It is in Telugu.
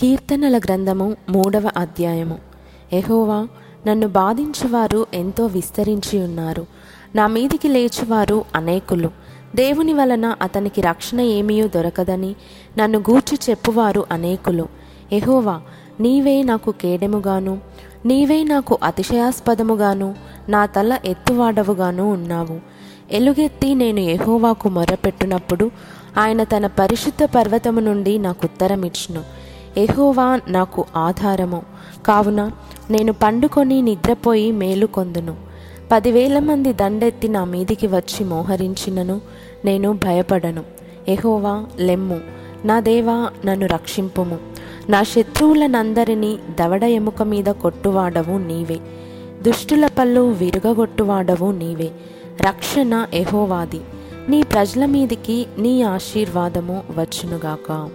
కీర్తనల గ్రంథము మూడవ అధ్యాయము. ఎహోవా నన్ను బాధించువారు ఎంతో విస్తరించి ఉన్నారు. నా మీదికి లేచువారు అనేకులు. దేవుని వలన అతనికి రక్షణ ఏమీయో దొరకదని నన్ను గూర్చి చెప్పువారు అనేకులు. ఎహోవా నీవే నాకు కేడెముగాను నీవే నాకు అతిశయాస్పదముగాను నా తల ఎత్తువాడవుగాను ఉన్నావు. ఎలుగెత్తి నేను ఎహోవాకు మొరపెట్టునప్పుడు ఆయన తన పరిశుద్ధ పర్వతము నుండి నాకు ఉత్తరమిచ్చును. ఎహోవా నాకు ఆధారము. కావున నేను పండుకొని నిద్రపోయి మేలుకొందును పదివేల మంది దండెత్తి నా మీదికి వచ్చి మోహరించినను నేను భయపడను. ఎహోవా లెమ్ము. నా దేవా నన్ను రక్షింపుము. నా శత్రువులనందరినీ దవడ ఎముక మీద కొట్టువాడవు నీవే. దుష్టుల పళ్ళు విరుగగొట్టువాడవు నీవే. రక్షణ ఎహోవాది నీ ప్రజల మీదికి నీ ఆశీర్వాదము వచ్చునుగాక.